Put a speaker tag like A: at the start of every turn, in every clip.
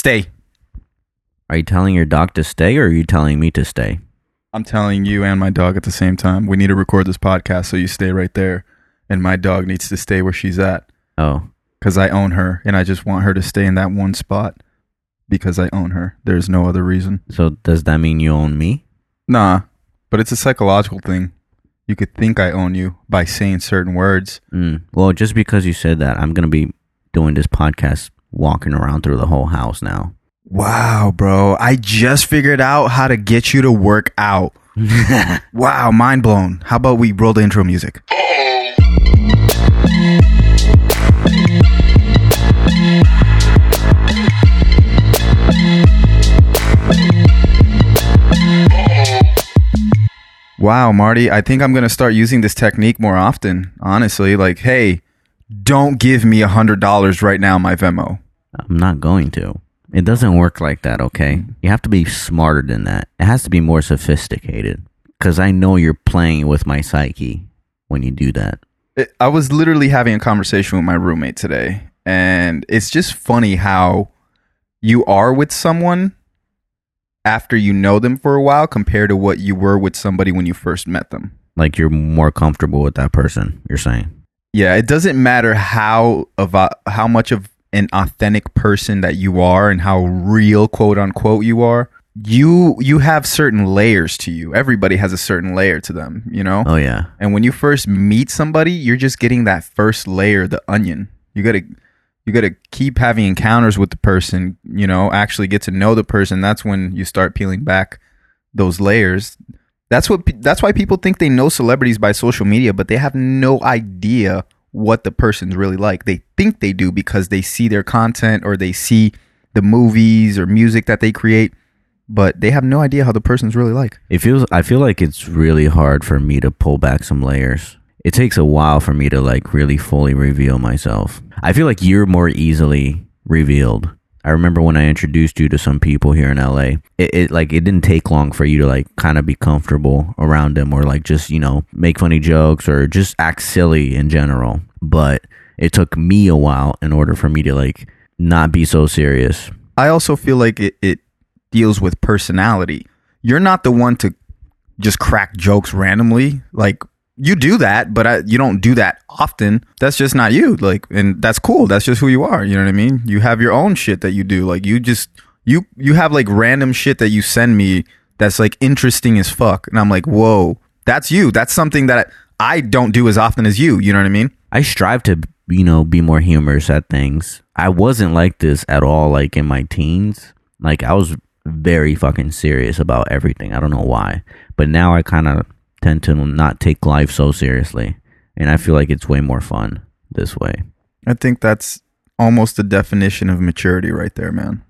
A: Stay.
B: Are you telling your dog to stay or are you telling me to stay?
A: I'm telling you and my dog at the same time. We need to record this podcast, so you stay right there, and my dog needs to stay where she's at
B: Oh,
A: because I own her, and I just want her to stay in that one spot because I own her. There's no other reason.
B: so does that mean you own me?
A: Nah, but it's a psychological thing. You could think I own you by saying certain words.
B: Mm. Well, just because you said that, I'm going to be doing this podcast walking around through the whole house now.
A: Wow, bro. I just figured out how to get you to work out. wow, mind blown. How about we roll the intro music? Wow, Marty, I think I'm going to start using this technique more often. Honestly, like, hey, don't give me a $100 right now, my Venmo.
B: I'm not going to. It doesn't work like that, okay? Mm-hmm. You have to be smarter than that. It has to be more sophisticated. Because I know you're playing with my psyche when you do that.
A: it, I was literally having a conversation with my roommate today, and it's just funny how you are with someone after you know them for a while compared to what you were with somebody when you first met them.
B: Like you're more comfortable with that person, you're saying.
A: Yeah, it doesn't matter how of how much of an authentic person that you are and how real quote unquote you are. You you have certain layers to you. Everybody has a certain layer to them, you know?
B: Oh, yeah.
A: And when you first meet somebody, you're just getting that first layer, the onion. You gotta you gotta keep having encounters with the person, you know, actually get to know the person. That's when you start peeling back those layers. That's what that's why people think they know celebrities by social media, but they have no idea what the person's really like. They think they do because they see their content or they see the movies or music that they create, but they have no idea how the person's really like.
B: It feels I feel like it's really hard for me to pull back some layers. It takes a while for me to like really fully reveal myself. I feel like you're more easily revealed. I remember when I introduced you to some people here in LA. It, it like it didn't take long for you to like kind of be comfortable around them or like just, you know, make funny jokes or just act silly in general. But it took me a while in order for me to like not be so serious.
A: I also feel like it, it deals with personality. You're not the one to just crack jokes randomly. Like you do that, but I, you don't do that often. That's just not you. Like, and that's cool. That's just who you are. You know what I mean? You have your own shit that you do. Like you just you you have like random shit that you send me that's like interesting as fuck, and I'm like, whoa, that's you. That's something that I don't do as often as you. You know what I mean?
B: I strive to, you know, be more humorous at things. I wasn't like this at all, like in my teens. Like, I was very fucking serious about everything. I don't know why. But now I kind of tend to not take life so seriously. And I feel like it's way more fun this way.
A: I think that's almost the definition of maturity right there, man.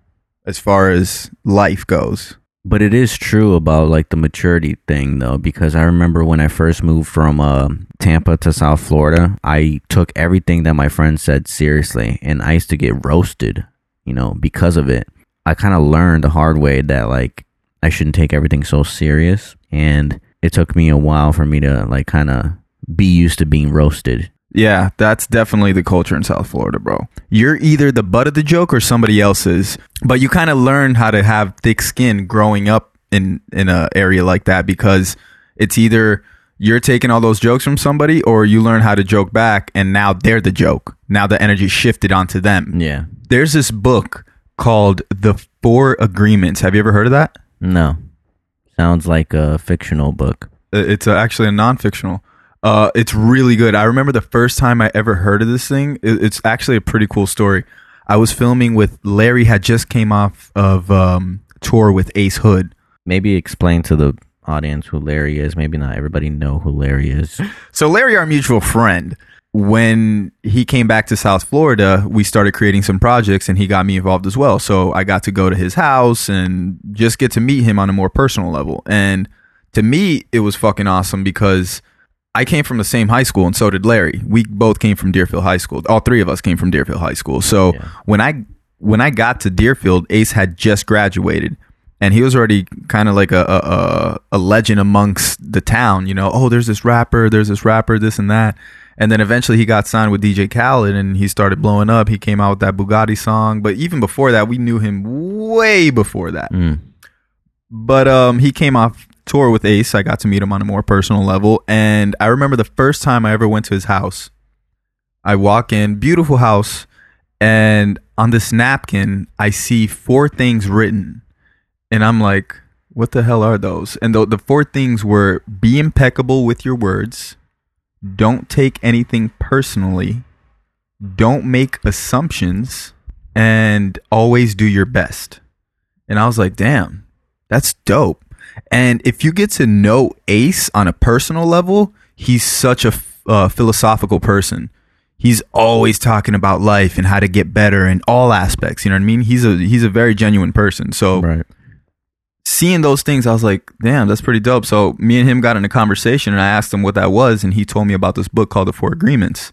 A: As far as life goes.
B: But it is true about like the maturity thing though, because I remember when I first moved from uh, Tampa to South Florida, I took everything that my friends said seriously, and I used to get roasted, you know, because of it. I kind of learned the hard way that like I shouldn't take everything so serious, and it took me a while for me to like kind of be used to being roasted.
A: Yeah, that's definitely the culture in South Florida, bro. You're either the butt of the joke or somebody else's, but you kind of learn how to have thick skin growing up in in a area like that because it's either you're taking all those jokes from somebody or you learn how to joke back and now they're the joke. Now the energy shifted onto them.
B: Yeah.
A: There's this book called The Four Agreements. Have you ever heard of that?
B: No. Sounds like a fictional book.
A: It's uh, actually a non-fictional. Uh, it's really good. I remember the first time I ever heard of this thing. It, it's actually a pretty cool story. I was filming with Larry. Had just came off of um, tour with Ace Hood.
B: Maybe explain to the audience who Larry is. Maybe not everybody know who Larry is.
A: So Larry, our mutual friend, when he came back to South Florida, we started creating some projects, and he got me involved as well. So I got to go to his house and just get to meet him on a more personal level. And to me, it was fucking awesome because I came from the same high school, and so did Larry. We both came from Deerfield High School. All three of us came from Deerfield High School. So
B: Yeah.
A: when I when I got to Deerfield, Ace had just graduated, and he was already kind of like a, a a a legend amongst the town. You know, oh, there's this rapper, there's this rapper, this and that. And then eventually he got signed with DJ Khaled and he started blowing up. He came out with that Bugatti song. But even before that, we knew him way before that.
B: Mm.
A: But um, he came off tour with Ace. I got to meet him on a more personal level. And I remember the first time I ever went to his house. I walk in, beautiful house, and on this napkin, I see four things written. And I'm like, what the hell are those? And the, the four things were be impeccable with your words, don't take anything personally, don't make assumptions, and always do your best. And I was like, damn, that's dope. And if you get to know Ace on a personal level, he's such a uh, philosophical person. He's always talking about life and how to get better in all aspects. You know what I mean? He's a he's a very genuine person. So
B: Right.
A: Seeing those things, I was like, damn, that's pretty dope. So me and him got in a conversation and I asked him what that was, and he told me about this book called The Four Agreements.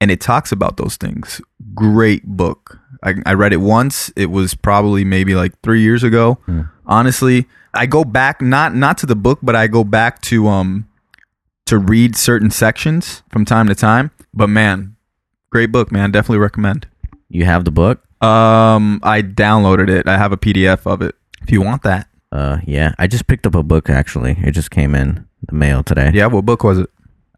A: And it talks about those things. Great book. I, I read it once. It was probably maybe like three years ago. Honestly, I go back not not to the book, but I go back to um to read certain sections from time to time. But man, great book, man. Definitely recommend.
B: You have the book?
A: Um, I downloaded it. I have a PDF of it. If you want that.
B: Uh, yeah. I just picked up a book actually. It just came in the mail today.
A: Yeah, what book was it?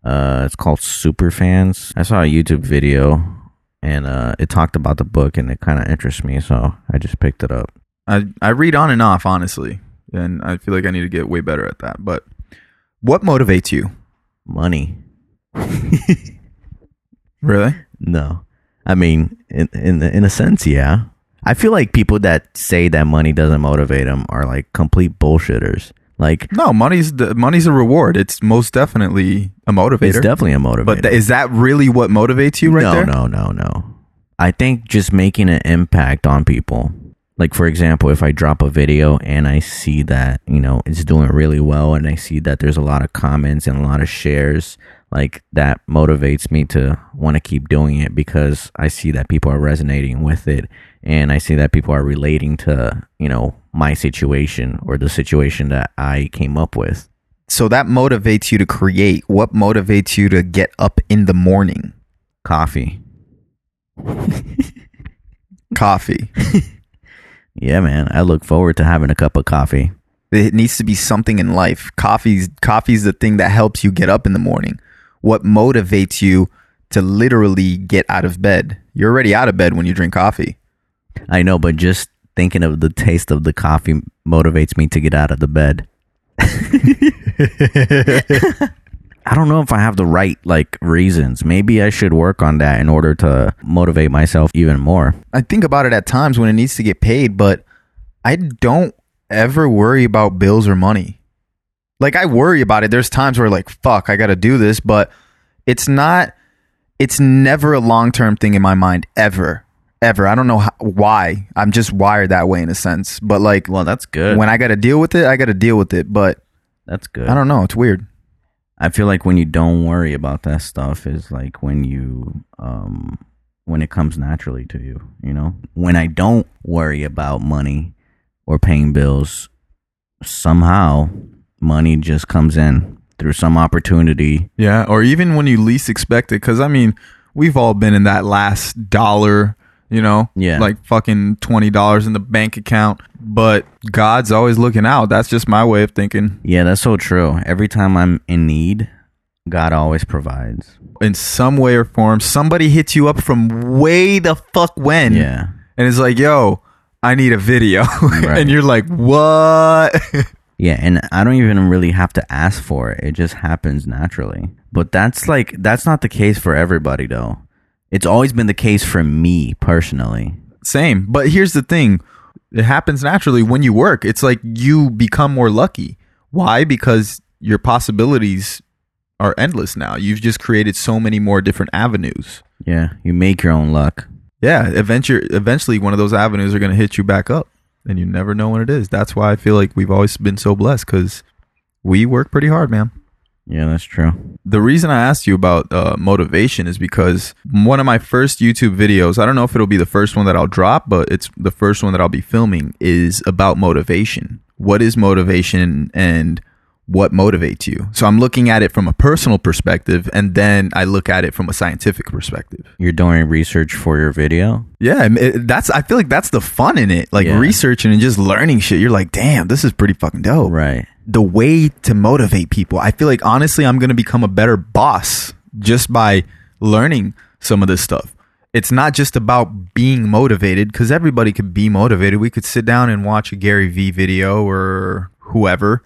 B: Uh, it's called Super Fans. I saw a YouTube video, and uh, it talked about the book, and it kind of interests me, so I just picked it up.
A: I I read on and off, honestly, and I feel like I need to get way better at that. But what motivates you?
B: Money?
A: Really?
B: No, I mean, in in in a sense, yeah. I feel like people that say that money doesn't motivate them are like complete bullshitters. Like,
A: No, money's the money's a reward. It's most definitely a motivator.
B: it's definitely a motivator.
A: but th- is that really what motivates you right
B: no,
A: there?
B: no, no, no. I think just making an impact on people. Like for example, if I drop a video and I see that, you know, it's doing really well and I see that there's a lot of comments and a lot of shares, like that motivates me to want to keep doing it because I see that people are resonating with it and I see that people are relating to, you know, my situation or the situation that I came up with.
A: So that motivates you to create. What motivates you to get up in the morning?
B: Coffee.
A: Coffee.
B: Yeah, man. I look forward to having a cup of coffee.
A: It needs to be something in life. Coffee's coffee's the thing that helps you get up in the morning. What motivates you to literally get out of bed? You're already out of bed when you drink coffee.
B: I know, but just thinking of the taste of the coffee motivates me to get out of the bed. I don't know if I have the right like reasons. Maybe I should work on that in order to motivate myself even more.
A: I think about it at times when it needs to get paid, but I don't ever worry about bills or money. Like I worry about it. There's times where like fuck, I got to do this, but it's not it's never a long-term thing in my mind ever. Ever. I don't know how, why. I'm just wired that way in a sense. But like
B: Well, that's good.
A: when I got to deal with it, I got to deal with it, but
B: that's good.
A: I don't know, it's weird.
B: I feel like when you don't worry about that stuff is like when you um when it comes naturally to you, you know? When I don't worry about money or paying bills, somehow money just comes in through some opportunity.
A: Yeah, or even when you least expect it. Because I mean, we've all been in that last dollar, you know,
B: Yeah.
A: like fucking twenty dollars in the bank account. But God's always looking out. That's just my way of thinking.
B: Yeah, that's so true. Every time I'm in need, God always provides.
A: In some way or form, somebody hits you up from way the fuck when,
B: Yeah.
A: and it's like, "Yo, I need a video,"
B: Right.
A: and you're like, "What?"
B: Yeah, and I don't even really have to ask for it. It just happens naturally. But that's like that's not the case for everybody though. It's always been the case for me personally.
A: Same. But here's the thing it happens naturally when you work. It's like you become more lucky. Why? Because your possibilities are endless now. You've just created so many more different avenues.
B: Yeah, you make your own luck.
A: Yeah, eventually, eventually one of those avenues are going to hit you back up, and you never know when it is. That's why I feel like we've always been so blessed because we work pretty hard, man.
B: Yeah, that's true.
A: The reason I asked you about uh, motivation is because one of my first YouTube videos, I don't know if it'll be the first one that I'll drop, but it's the first one that I'll be filming, is about motivation. What is motivation and what motivates you. So I'm looking at it from a personal perspective and then I look at it from a scientific perspective.
B: You're doing research for your video.
A: Yeah, it- that's I feel like that's the fun in it. Like
B: Yeah.
A: researching and just learning shit. You're like, "Damn, this is pretty fucking dope."
B: Right.
A: The way to motivate people. I feel like honestly, I'm going to become a better boss just by learning some of this stuff. It's not just about being motivated because everybody could be motivated. We could sit down and watch a Gary Vee video or whoever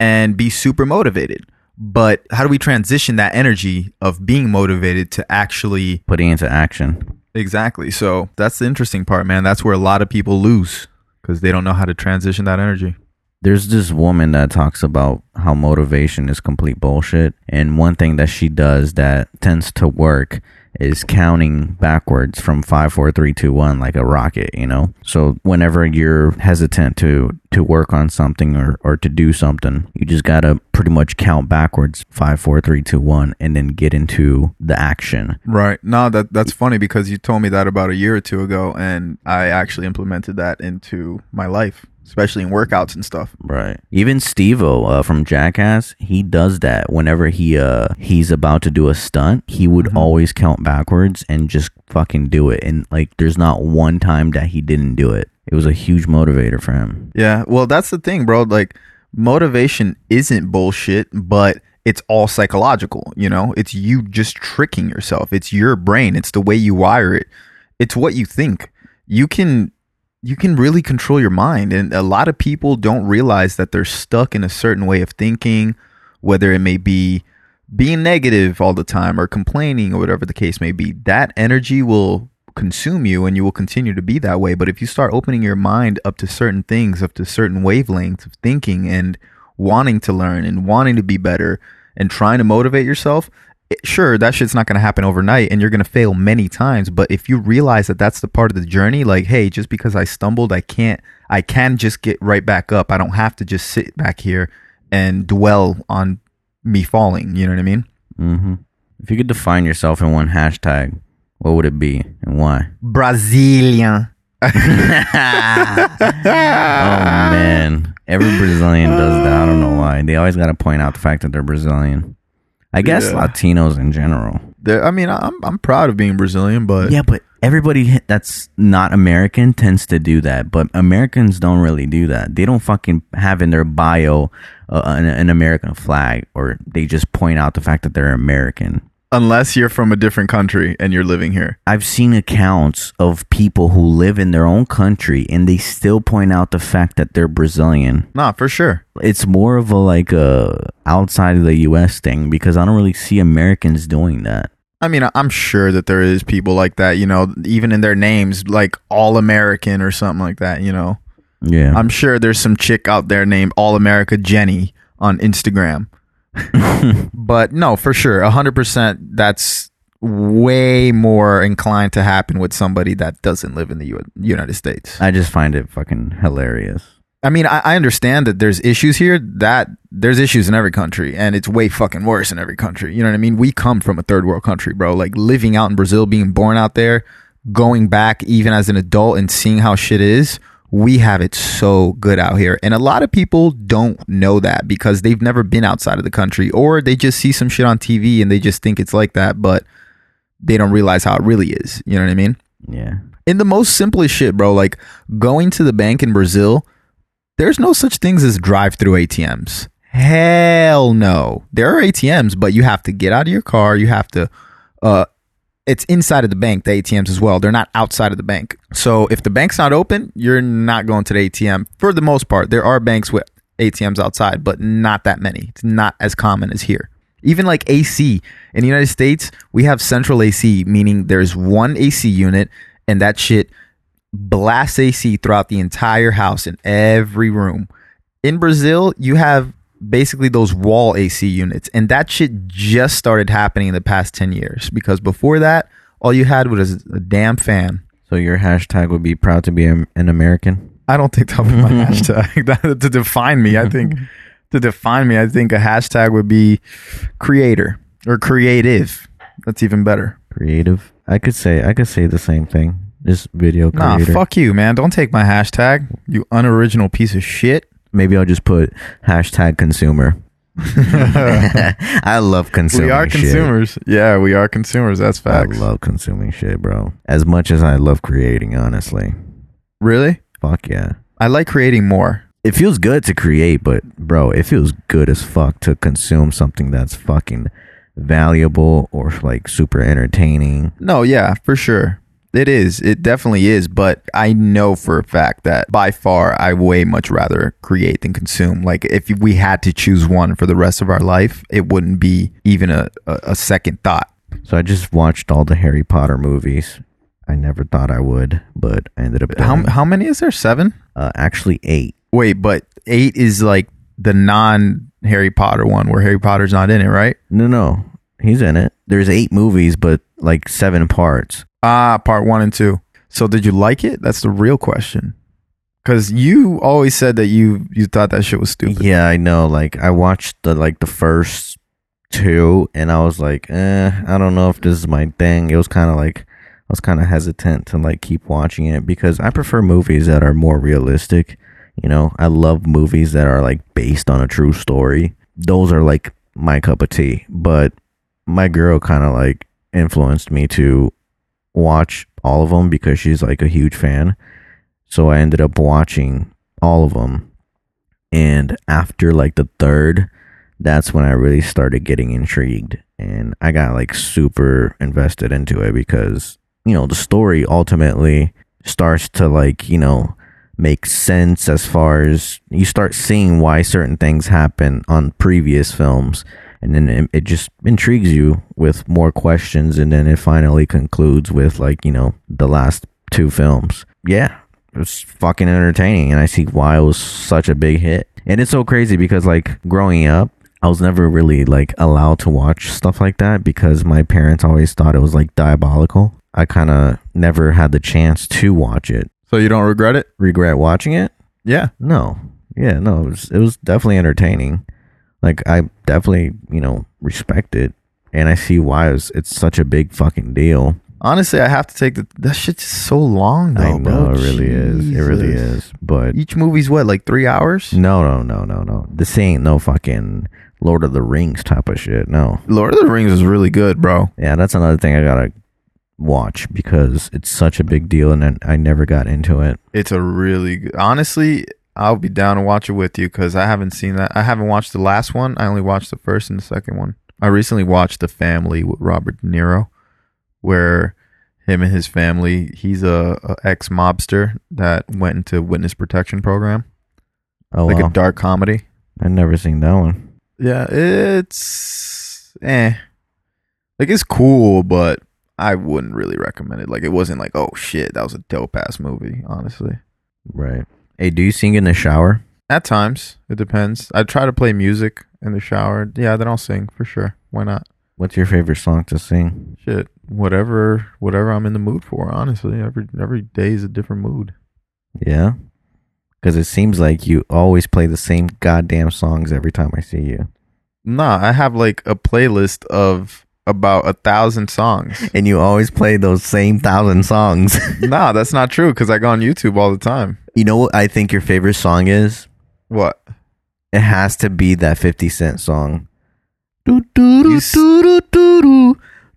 A: and be super motivated. But how do we transition that energy of being motivated to actually
B: Putting into action.
A: exactly? So that's the interesting part, man. That's where a lot of people lose because they don't know how to transition that energy.
B: There's this woman that talks about how motivation is complete bullshit. And one thing that she does that tends to work is counting backwards from five, four, three, two, one, like a rocket, you know? So whenever you're hesitant to to work on something or, or to do something, you just gotta pretty much count backwards, five, four, three, two, one, and then get into the action.
A: Right. No, that that's funny because you told me that about a year or two ago, and I actually implemented that into my life, especially in workouts and stuff.
B: Right. Even Steve-O uh, from Jackass, he does that whenever he uh he's about to do a stunt. He would always count backwards and just fucking do it. And like, there's not one time that he didn't do it. It was a huge motivator for him.
A: Yeah. Well, that's the thing, bro. Like, motivation isn't bullshit, but it's all psychological. You know, it's you just tricking yourself. It's your brain. It's the way you wire it. It's what you think. You can you can really control your mind and a lot of people don't realize that they're stuck in a certain way of thinking whether it may be being negative all the time or complaining or whatever the case may be that energy will consume you and you will continue to be that way. But if you start opening your mind up to certain things up to certain wavelengths of thinking and wanting to learn and wanting to be better and trying to motivate yourself sure that shit's not going to happen overnight and you're going to fail many times. But if you realize that that's the part of the journey like hey just because i stumbled i can't i can just get right back up. I don't have to just sit back here and dwell on me falling you know what i mean
B: hmm If you could define yourself in one hashtag, what would it be and why?
A: brazilian
B: Oh man, every Brazilian does that. I don't know why. They always got to point out the fact that they're Brazilian. I guess
A: Yeah.
B: Latinos in general.
A: There- i mean i'm i'm proud of being brazilian but
B: Yeah, but everybody that's not American tends to do that. But Americans don't really do that. They don't fucking have in their bio uh, an, an American flag, or they just point out the fact that they're American.
A: Unless you're from a different country and you're living here
B: I've seen accounts of people who live in their own country and they still point out the fact that they're Brazilian.
A: nah for sure
B: It's more of a like a outside of the US thing because I don't really see Americans doing that.
A: I mean, I'm sure that there is people like that, you know, even in their names, like All American or something like that, you know.
B: Yeah.
A: I'm sure there's some chick out there named All America Jenny on Instagram. But no, for sure, 100% that's way more inclined to happen with somebody that doesn't live in the U- United States.
B: I just find it fucking hilarious.
A: I mean, I, I understand that there's issues here. That there's issues in every country, and it's way fucking worse in every country. You know what I mean? We come from a third world country, bro. Like living out in Brazil, being born out there, going back even as an adult and seeing how shit is. We have it so good out here, and a lot of people don't know that because they've never been outside of the country, or they just see some shit on TV and they just think it's like that, but they don't realize how it really is. You know what I mean?
B: Yeah.
A: in the most simplest shit, bro. Like going to the bank in Brazil, there's no such things as drive-through ATMs. Hell no. There are ATMs, but you have to get out of your car. You have to. Uh, it's inside of the bank, the ATMs as well. They're not outside of the bank. So if the bank's not open, you're not going to the ATM. For the most part, there are banks with ATMs outside, but not that many. It's not as common as here. Even like AC in the United States, we have central AC, meaning there's one AC unit, and that shit blasts AC throughout the entire house in every room. In Brazil, you have basically those wall AC units, and that shit just started happening in the past 10 years because before that, all you had was a damn fan.
B: So your hashtag would be proud to be an American?
A: I don't think that would be my hashtag. To define me, I think to define me, I think a hashtag would be creator or creative. That's even better.
B: Creative? I could say I could say the same thing. This video
A: Nah,
B: creator.
A: fuck you, man. Don't take my hashtag, you unoriginal piece of shit.
B: Maybe I'll just put hashtag consumer. I love consuming.
A: we are
B: shit.
A: consumers. Yeah, we are consumers. That's facts.
B: I love consuming shit, bro. As much as I love creating, honestly.
A: really?
B: Fuck yeah.
A: I like creating more.
B: It feels good to create, but bro, it feels good as fuck to consume something that's fucking valuable or like super entertaining.
A: No, yeah, for sure. It is. It definitely is. But I know for a fact that by far I way much rather create than consume. Like if we had to choose one for the rest of our life, it wouldn't be even a, a, a second thought.
B: So I just watched all the Harry Potter movies. I never thought I would, but I ended up
A: How how many is there? Seven?
B: uh, actually eight.
A: Wait, but eight is like the non Harry Potter one where Harry Potter's not in it, right?
B: No, no, he's in it. There's eight movies, but like seven parts.
A: Ah, part one and two. So did you like it? That's the real question. Because you always said that you you thought that shit was stupid.
B: Yeah, I know. Like I watched the like the first two, and I was like, eh, I don't know if this is my thing. It was kind of like I was kind of hesitant to like keep watching it because I prefer movies that are more realistic. You know, I love movies that are like based on a true story. Those are like my cup of tea. But my girl kind of like influenced me to watch all of them because she's like a huge fan. So I ended up watching all of them. And after like the third, that's when I really started getting intrigued. And I got like super invested into it because, you know, the story ultimately starts to like, you know, make sense as far as you start seeing why certain things happen on previous films. And then it, it just intrigues you with more questions. And then it finally concludes with like, you know, the last two films. Yeah, it was fucking entertaining and i see why it was such a big hit and it's so crazy because like growing up i was never really like allowed to watch stuff like that because my parents always thought it was like diabolical i kind of never had the chance to watch it
A: So you don't regret it?
B: regret watching it
A: Yeah.
B: no yeah no it was, it was definitely entertaining like i definitely you know respect it and i see why it's, it's such a big fucking deal
A: Honestly, I have to take the that shit's so long though,
B: i know
A: bro.
B: it really is it really is but
A: Each movie's what, like three hours?
B: No, no, no, no, no. This ain't no fucking Lord of the Rings type of shit. No.
A: Lord of the Rings is really good, bro.
B: Yeah, that's another thing I gotta watch because it's such a big deal and I I never got into it.
A: It's a really good. Honestly, I'll be down to watch it with you because I haven't seen that. I haven't watched the last one. I only watched the first and the second one. I recently watched The Family with Robert De Niro, where him and his family. He's a, a ex mobster that went into witness protection program,
B: Oh,
A: like
B: wow.
A: a dark comedy.
B: I've never seen that one.
A: Yeah, it's eh, like it's cool, but I wouldn't really recommend it. Like it wasn't like oh shit, that was a dope ass movie. Honestly.
B: Right. Hey, do you sing in the shower?
A: At times, it depends. I try to play music in the shower. Yeah, then I'll sing for sure. Why not?
B: What's your favorite song to sing?
A: Shit, whatever, whatever I'm in the mood for. Honestly, every every day is a different mood.
B: Yeah. Because it seems like you always play the same goddamn songs every time I see you.
A: Nah, I have like a playlist of about a thousand songs.
B: And you always play those same thousand songs.
A: nah, that's not true because I go on YouTube all the time.
B: You know what I think your favorite song is?
A: What?
B: It has to be that 50 Cent song.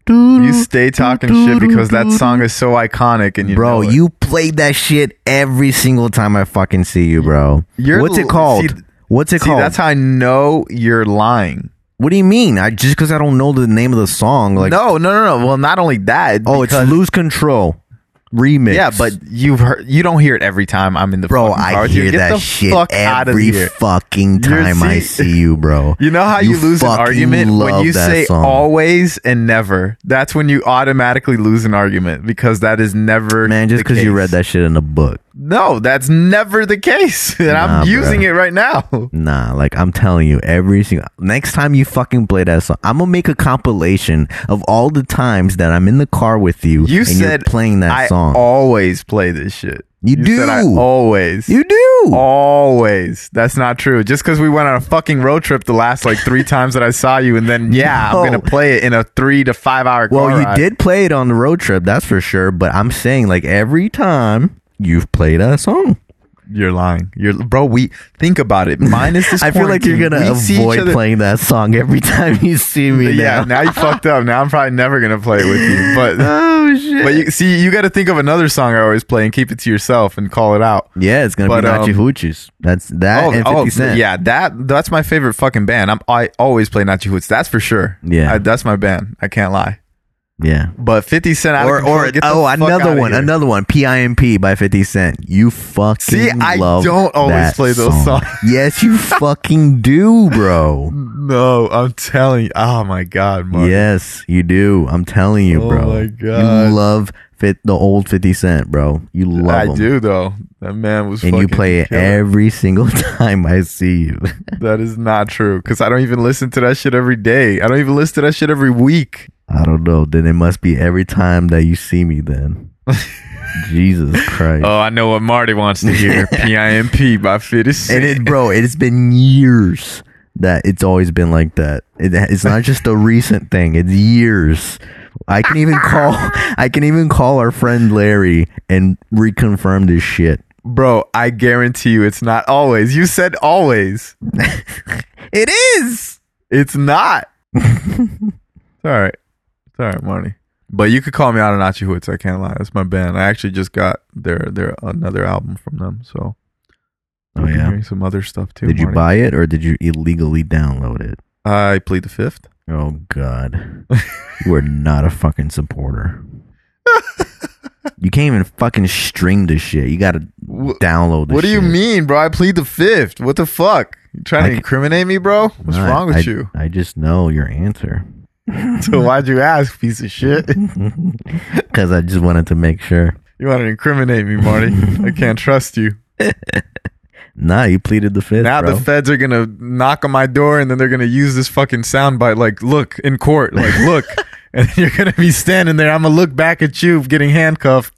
A: You stay talking shit because that song is so iconic and you
B: bro, you play that shit every single time I fucking see you, bro.
A: You're
B: What's it called?
A: see-
B: What's it
A: See,
B: called?
A: that's how I know you're lying.
B: what do you mean? I just because I don't know the name of the song. Like,
A: no, no, no, no. Well, not only that.
B: oh, it's "Lose Control" remix.
A: Yeah, but you've heard you don't hear it every time I'm in the
B: bro, I hear that shit
A: fuck
B: every fucking time I
A: see-
B: see you, bro.
A: You know how you,
B: You
A: lose an argument when you say
B: song.
A: always and never. That's when you automatically lose an argument because that is never
B: Man, just
A: because
B: you read that shit in a book.
A: No, that's never the case, and
B: Nah,
A: I'm using
B: bruh.
A: it right now.
B: Nah, like I'm telling you, every single next time you fucking play that song, I'm gonna make a compilation of all the times that I'm in the car with you.
A: You
B: and
A: said
B: you're playing that
A: I
B: song.
A: always play this shit.
B: You
A: said I
B: do.
A: always.
B: you do.
A: Always. That's not true. Just because we went on a fucking road trip the last like three times that I saw you, and then yeah,
B: No.
A: I'm gonna play it in a three to five hour.
B: well, you
A: ride.
B: did play it on the road trip, that's for sure. But I'm saying, like every time you've played a song,
A: You're lying. You're bro. We think about it. Minus this.
B: I feel like you're gonna
A: we
B: avoid playing that song every time you see me.
A: Yeah,
B: now.
A: now you fucked up. Now I'm probably never gonna play it with you. But
B: oh shit.
A: but you see, you got to think of another song I always play and keep it to yourself and call it out.
B: yeah, it's gonna
A: but,
B: be Nachi
A: um,
B: Hoochies. That's that and Fifty Cent.
A: yeah, that that's my favorite fucking band. I'm I always play Nachi Hoots. That's for sure.
B: Yeah.
A: I, that's my band. I can't lie.
B: Yeah.
A: But 50 Cent out of
B: Or
A: control,
B: or oh another one, another one. P.I.M.P. by Fifty Cent. You fucking
A: See, I
B: love
A: don't always play those
B: song.
A: songs.
B: yes, you fucking do, bro.
A: No, I'm telling you. Oh my god, Mark.
B: Yes, you do. I'm telling you,
A: oh,
B: bro.
A: Oh my God.
B: You love fit the old Fifty Cent, bro. You love
A: I
B: him.
A: do though. That man was
B: and you play it
A: killer.
B: every single time I see you.
A: That is not true because I don't even listen to that shit every day. I don't even listen to that shit every week.
B: I don't know. Then it must be every time that you see me. Then Jesus Christ.
A: Oh, I know what Marty wants to hear. P.I.M.P. by 50 Cent.
B: and it, bro, it's been years that it's always been like that. It, it's not just a recent thing. It's years. I can even call. I can even call our friend Larry and reconfirm this shit.
A: Bro, I guarantee you it's not always. You said always.
B: It is.
A: It's not. all right. It's all right, Marty. But you could call me out on Nachi Hoods. I can't lie. That's my band. I actually just got their their another album from them. So
B: Oh yeah.
A: some other stuff too.
B: Did you buy it or did you illegally download it?
A: I plead the fifth.
B: Oh God, you are not a fucking supporter. you can't even fucking stream this shit. You gotta download. This
A: What do you
B: shit.
A: mean, bro? I plead the fifth. What the fuck? You trying
B: I
A: to incriminate me, bro? What's
B: No,
A: wrong with
B: I,
A: you?
B: I just know your answer
A: So why'd you ask, piece of shit?
B: because I just wanted to make sure.
A: You want to incriminate me, Marty? I can't trust you.
B: Nah, you pleaded the fifth,
A: Now
B: bro.
A: the feds are gonna knock on my door, and then they're gonna use this fucking soundbite, like, "Look in court, like, look," and you're gonna be standing there. I'm gonna look back at you getting handcuffed,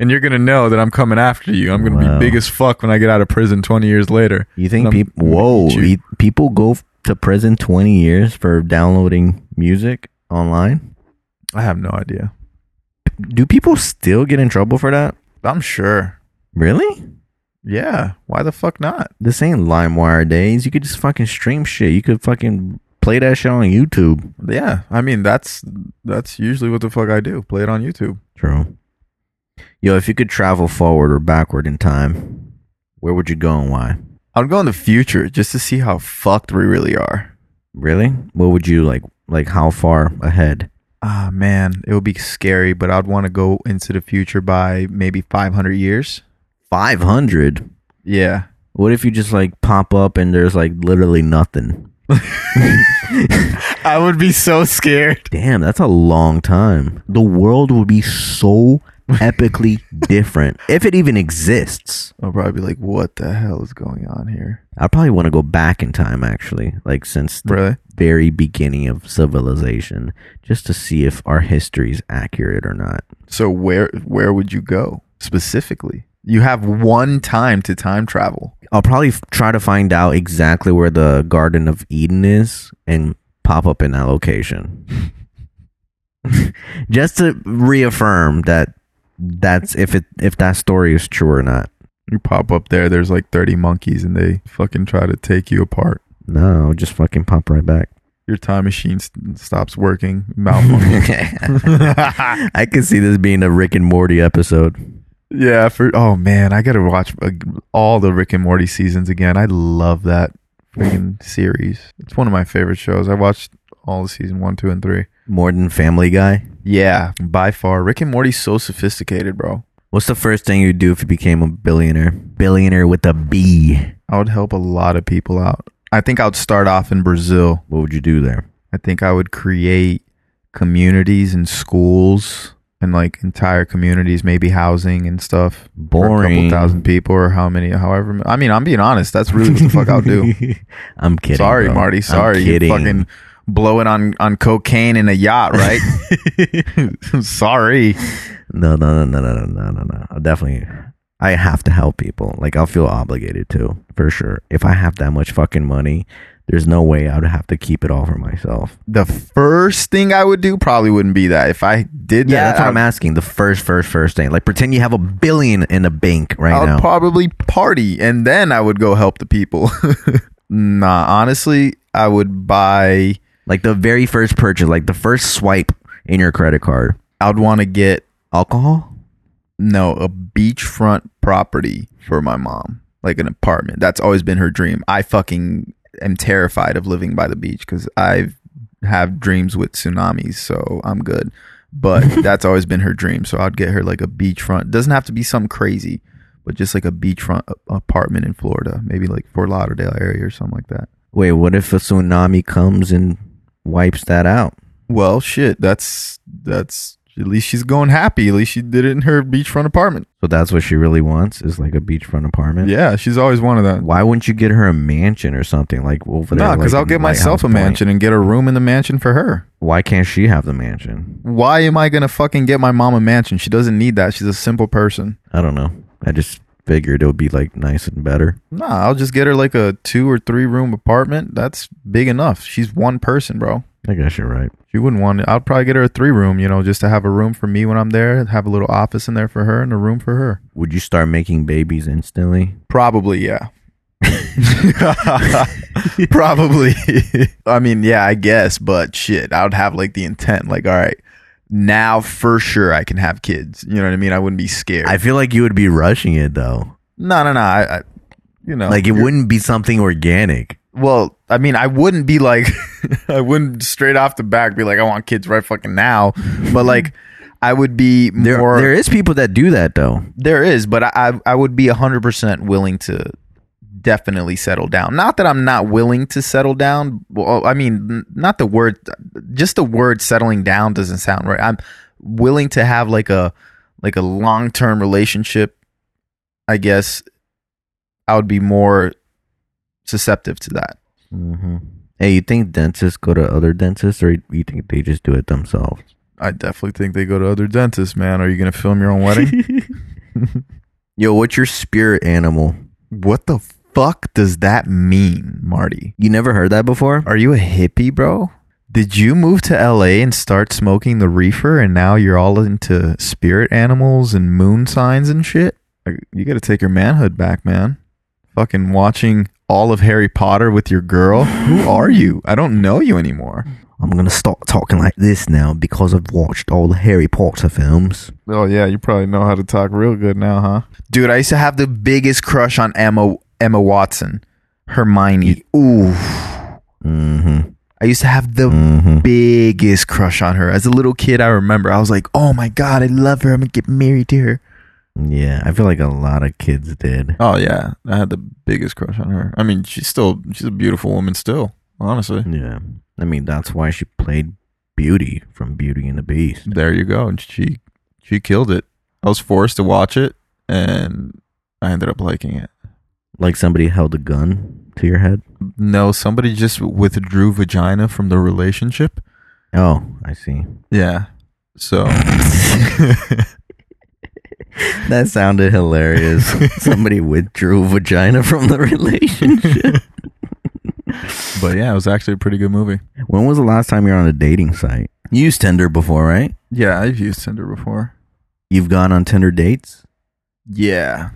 A: and you're gonna know that I'm coming after you. I'm gonna
B: Wow.
A: be big as fuck when I get out of prison 20 years later.
B: you think people? Whoa, people go to prison twenty years for downloading music online.
A: I have no idea.
B: Do people still get in trouble for that?
A: I'm sure.
B: Really?
A: Yeah. Why the fuck not?
B: This ain't LimeWire days. You could just fucking stream shit. You could fucking play that shit on YouTube.
A: Yeah. I mean, that's that's usually what the fuck I do. Play it on YouTube.
B: True. Yo, if you could travel forward or backward in time, where would you go and why?
A: I'd go in the future just to see how fucked we really are.
B: Really? What would you like? Like how far ahead?
A: Ah, man, it would be scary, but I'd want to go into the future by maybe 500 years.
B: Five hundred.
A: Yeah.
B: What if you just like pop up and there's like literally nothing?
A: I would be so scared.
B: Damn, that's a long time. The world would be so epically different if it even exists.
A: I'll probably be like, what the hell is going on here?
B: I'd probably want to go back in time actually, like since the
A: Really?
B: very beginning of civilization, just to see if our history is accurate or not.
A: So where where would you go specifically? You have one time to time travel.
B: I'll probably f- try to find out exactly where the Garden of Eden is and pop up in that location. Just to reaffirm that that's if it if that story is true or not.
A: You pop up there, there's like 30 monkeys and they fucking try to take you apart.
B: No, just fucking pop right back.
A: Your time machine st- stops working.
B: I could see this being a Rick and Morty episode.
A: yeah, for oh man, I got to watch uh, all the Rick and Morty seasons again. I love that freaking series. It's one of my favorite shows. I watched all the season 1, 2 and 3.
B: More than Family Guy.
A: Yeah, by far. Rick and Morty's so sophisticated, bro.
B: What's the first thing you'd do if you became a billionaire? Billionaire with a B.
A: I would help a lot of people out. I think I would start off in Brazil.
B: What would you do there?
A: I think I would create communities and schools and like entire communities, maybe housing and stuff. For a
B: Boring.
A: couple thousand people or how many, however. I mean, I'm being honest. That's really what the fuck I'll do.
B: I'm kidding.
A: Sorry,
B: bro.
A: Marty. Sorry. You fucking blowing on, on cocaine in a yacht, right? Sorry.
B: No, no, no, no, no, no, no, no. I'll definitely. I have to help people. Like I'll feel obligated to, for sure. If I have that much fucking money, There's no way I would have to keep it all for myself.
A: The first thing I would do probably wouldn't be that. If I did
B: Yeah,
A: that,
B: that's what I'm asking. The first, first, first thing. Like pretend you have a billion in the bank right now.
A: I would
B: now.
A: probably party and then I would go help the people. nah, honestly, I would buy.
B: Like the very first purchase, like the first swipe in your credit card.
A: I'd want to get
B: Alcohol?
A: no a beachfront property for my mom, like an apartment. That's always been her dream. I fucking am terrified of living by the beach because I have dreams with tsunamis, so I'm good. But that's always been her dream. So I'd get her like a beachfront. Doesn't have to be something crazy, but just like a beachfront apartment in Florida, maybe like Fort Lauderdale area or something like that.
B: Wait, what if a tsunami comes and wipes that out?
A: Well, shit. That's that's at least she's going happy. At least she did it in her beachfront apartment.
B: So that's what she really wants is like a beachfront apartment.
A: Yeah, she's always wanted that.
B: Why wouldn't you get her a mansion or something like over there?
A: No, because
B: like
A: I'll get myself a
B: Point?
A: mansion and get a room in the mansion for her.
B: Why can't she have the mansion?
A: Why am I gonna fucking get my mom a mansion? She doesn't need that. She's a simple person.
B: I don't know. I just figured it would be like nice and better.
A: Nah, I'll just get her like a two or three room apartment. That's big enough. She's one person, bro.
B: I guess you're right.
A: She wouldn't want it. I'd probably get her a three room, you know, just to have a room for me when I'm there, have a little office in there for her and a room for her.
B: Would you start making babies instantly?
A: Probably, yeah. Probably. I mean, yeah, I guess, but shit, I would have like the intent, like, all right, now for sure I can have kids. You know what I mean? I wouldn't be scared.
B: I feel like you would be rushing it though.
A: no, no, no. I, I you know,
B: Like it wouldn't be something organic.
A: Well, I mean, I wouldn't be like, I wouldn't straight off the back be like, I want kids right fucking now, but like, I would be
B: There,
A: more.
B: there is people that do that though.
A: There is, but I I I would be hundred percent willing to definitely settle down. Not that I'm not willing to settle down. Well, I mean, not the word, just the word settling down doesn't sound right. I'm willing to have like a like a long term relationship. I guess I would be more susceptible to that.
B: hmm Hey, you think dentists go to other dentists, or you think they just do it themselves?
A: I definitely think they go to other dentists, man. Are you gonna film your own wedding?
B: Yo, what's your spirit animal?
A: what the fuck does that mean, Marty?
B: You never heard that before?
A: Are you a hippie, bro? Did you move to LA and start smoking the reefer and now you're all into spirit animals and moon signs and shit? You got to take your manhood back, man. Fucking watching all of Harry Potter with your girl. Who are you? I don't know you anymore.
B: I'm gonna start talking like this now because I've watched all the Harry Potter films.
A: Oh yeah, you probably know how to talk real good now, huh? Dude, I used to have the biggest crush on Emma Emma Watson. Hermione. Ooh.
B: Mm-hmm.
A: I used to have the
B: Mm-hmm.
A: biggest crush on her. As a little kid, I remember I was like, "Oh my god, I love her. I'm gonna get married to her."
B: Yeah, I feel like a lot of kids did.
A: Oh yeah, I had the biggest crush on her. I mean, she's still she's a beautiful woman still. Honestly,
B: Yeah, I mean that's why she played Beauty from Beauty and the Beast.
A: there you go. And she she killed it. I was forced to watch it, and I ended up liking it.
B: Like somebody held a gun to your head.
A: No, somebody just withdrew vagina from the relationship.
B: Oh, I see.
A: Yeah. So
B: That sounded hilarious. somebody withdrew vagina from the relationship.
A: but yeah, it was actually a pretty good movie.
B: when was the last time you were on a dating site? You used Tinder before, right?
A: Yeah, I've used Tinder before.
B: You've gone on Tinder dates.
A: Yeah.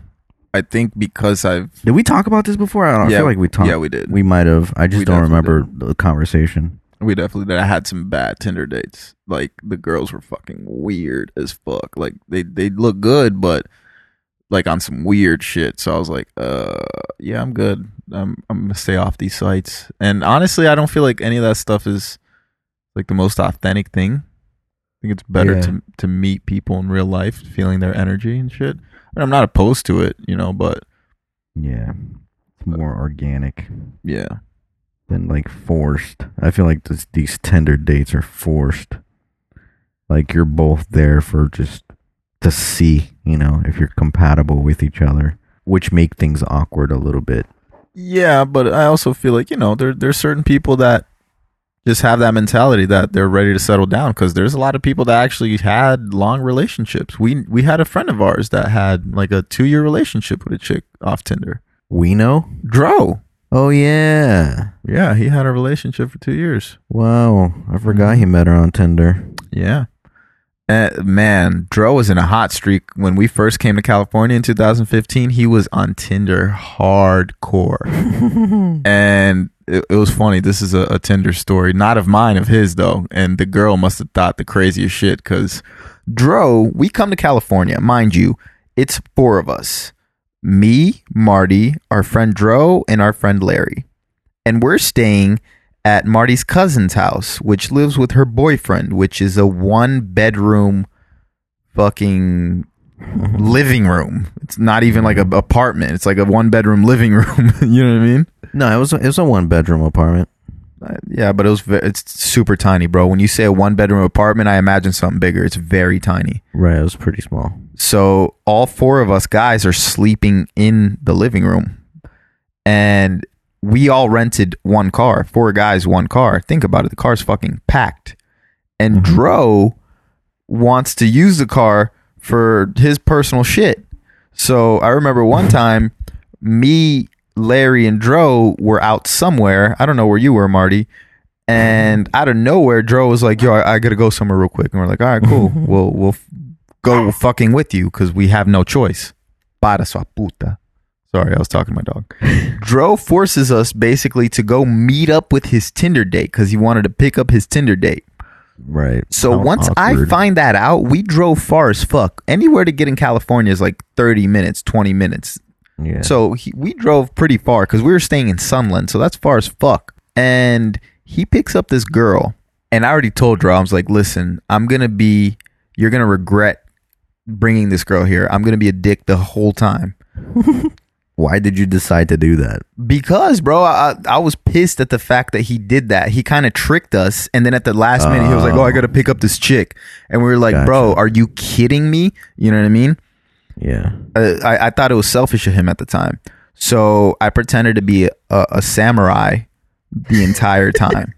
A: I think because I've
B: Did we talk about this before? I don't know.
A: Yeah,
B: feel like we talked.
A: yeah, we did.
B: We might have. I just
A: We
B: don't
A: definitely
B: remember the conversation.
A: We definitely did. I had some bad Tinder dates. Like the girls were fucking weird as fuck. Like they they look good, but like on some weird shit. So I was like, uh, yeah, I'm good. I'm I'm gonna stay off these sites. And honestly, I don't feel like any of that stuff is like the most authentic thing. I think it's better
B: Yeah.
A: to to meet people in real life, feeling their energy and shit. I mean, I'm not opposed to it, you know, but
B: Yeah, it's more organic
A: yeah,
B: than like forced. I feel like this, these Tinder dates are forced. Like you're both there for just to see, you know, if you're compatible with each other, which make things awkward a little bit.
A: Yeah, but I also feel like you know there there's certain people that just have that mentality that they're ready to settle down because there's a lot of people that actually had long relationships. We we had a friend of ours that had like a two year relationship with a chick off Tinder.
B: We know.
A: Dro,
B: Oh yeah.
A: Yeah, he had a relationship for two years.
B: Wow. I forgot he met her on Tinder.
A: Yeah. Uh, man, Dro was in a hot streak when we first came to California in 2015. He was on Tinder hardcore. and it, it was funny. This is a, a Tinder story, not of mine, of his, though. And the girl must have thought the craziest shit because Dro, we come to California, mind you, it's four of us me, Marty, our friend Dro, and our friend Larry. And we're staying at Marty's cousin's house, which lives with her boyfriend, which is a one bedroom fucking living room. It's not even like an apartment. It's like a one bedroom living room. you know what I mean?
B: No, it was it was a one bedroom apartment.
A: Uh, yeah, but it was ve- it's super tiny, bro. When you say a one bedroom apartment, I imagine something bigger. It's very tiny.
B: Right, it was pretty small.
A: So all four of us guys are sleeping in the living room. And we all rented one car. Four guys, one car. Think about it. The car's fucking packed. And mm-hmm. Dro wants to use the car for his personal shit. So I remember one time me, Larry, and Dro were out somewhere. I don't know where you were, Marty. And out of nowhere, Dro was like, "Yo, I, I gotta go somewhere real quick." And we're like, "All right, cool. we'll we'll f- go fucking with you because we have no choice." Para sua puta. Sorry, I was talking to my dog. Dro forces us basically to go meet up with his Tinder date because he wanted to pick up his Tinder date.
B: Right.
A: So
B: How
A: once I find that out, we drove far as fuck. Anywhere to get in California is like 30 minutes, 20 minutes.
B: yeah.
A: So he, we drove pretty far because we were staying in Sunland. So that's far as fuck. And he picks up this girl. And I already told her, I was like, listen, I'm going to be, you're going to regret bringing this girl here. I'm going to be a dick the whole time.
B: why did you decide to do that?
A: Because, bro, I, I was pissed at the fact that he did that. He kind of tricked us. And then at the last minute, he was like, oh, I got to pick up this chick. And we were like, bro, are you kidding me? You know what I mean?
B: Yeah.
A: uh, I, I thought it was selfish of him at the time. So I pretended to be a, a samurai the entire time.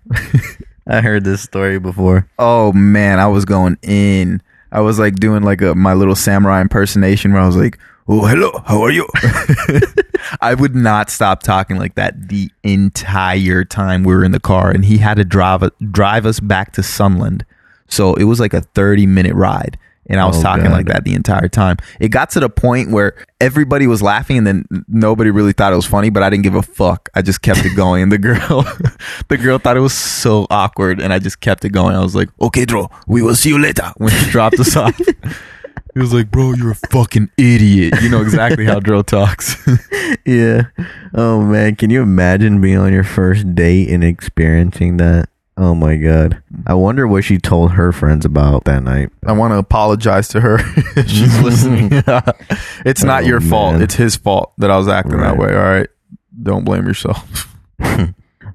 B: I heard this story before.
A: oh man, I was going in. I was like doing like a my little samurai impersonation where I was like, "Oh, hello, how are you?" I would not stop talking like that the entire time we were in the car, and he had to drive drive us back to Sunland. So it was like a thirty minute ride, and I was
B: Oh,
A: talking
B: God.
A: like that the entire time. It got to the point where everybody was laughing, and then nobody really thought it was funny, but I didn't give a fuck. I just kept it going. And the girl, the girl thought it was so awkward, and I just kept it going. I was like, "Okay, Dro, we will see you later." When he dropped us off. He was like, "Bro, you're a fucking idiot." You know exactly how Dro talks.
B: Yeah. Oh man, can you imagine being on your first date and experiencing that? Oh my god. I wonder what she told her friends about that night.
A: I want to apologize to her she's listening. it's not
B: Oh,
A: your fault. It's his fault that I was acting that way. All right, don't blame yourself.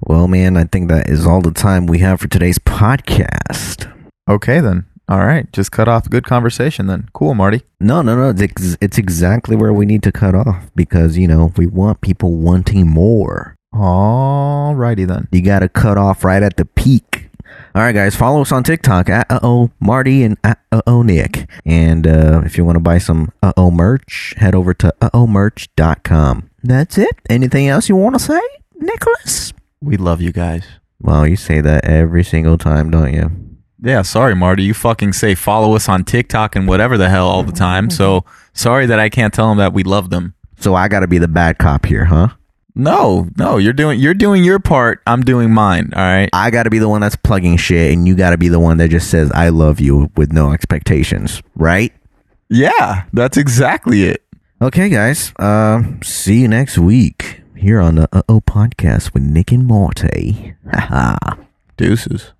B: Well, man, I think that is all the time we have for today's podcast.
A: Okay, then. All right, just cut off good conversation then. Cool, Marty.
B: No, no, no. It's, ex- it's exactly where we need to cut off because, you know, we want people wanting more.
A: All righty then.
B: You got to cut off right at the peak. All right, guys, follow us on TikTok at uh oh Marty and uh oh Nick. And uh, if you want to buy some uh oh merch, head over to uh oh merch.com. That's it. Anything else you want to say, Nicholas?
A: We love you guys.
B: Well, you say that every single time, don't you?
A: Yeah, sorry, Marty. You fucking say follow us on TikTok and whatever the hell all the time. So sorry that I can't tell them that we love them.
B: So I got to be the bad cop here, huh?
A: No, no, you're doing you're doing your part. I'm doing mine. All right.
B: I got to be the one that's plugging shit, and you got to be the one that just says "I love you" with no expectations, right?
A: Yeah, that's exactly it.
B: Okay, guys. Uh, see you next week here on the Uh Oh Podcast with Nick and Morty. Haha.
A: Deuces.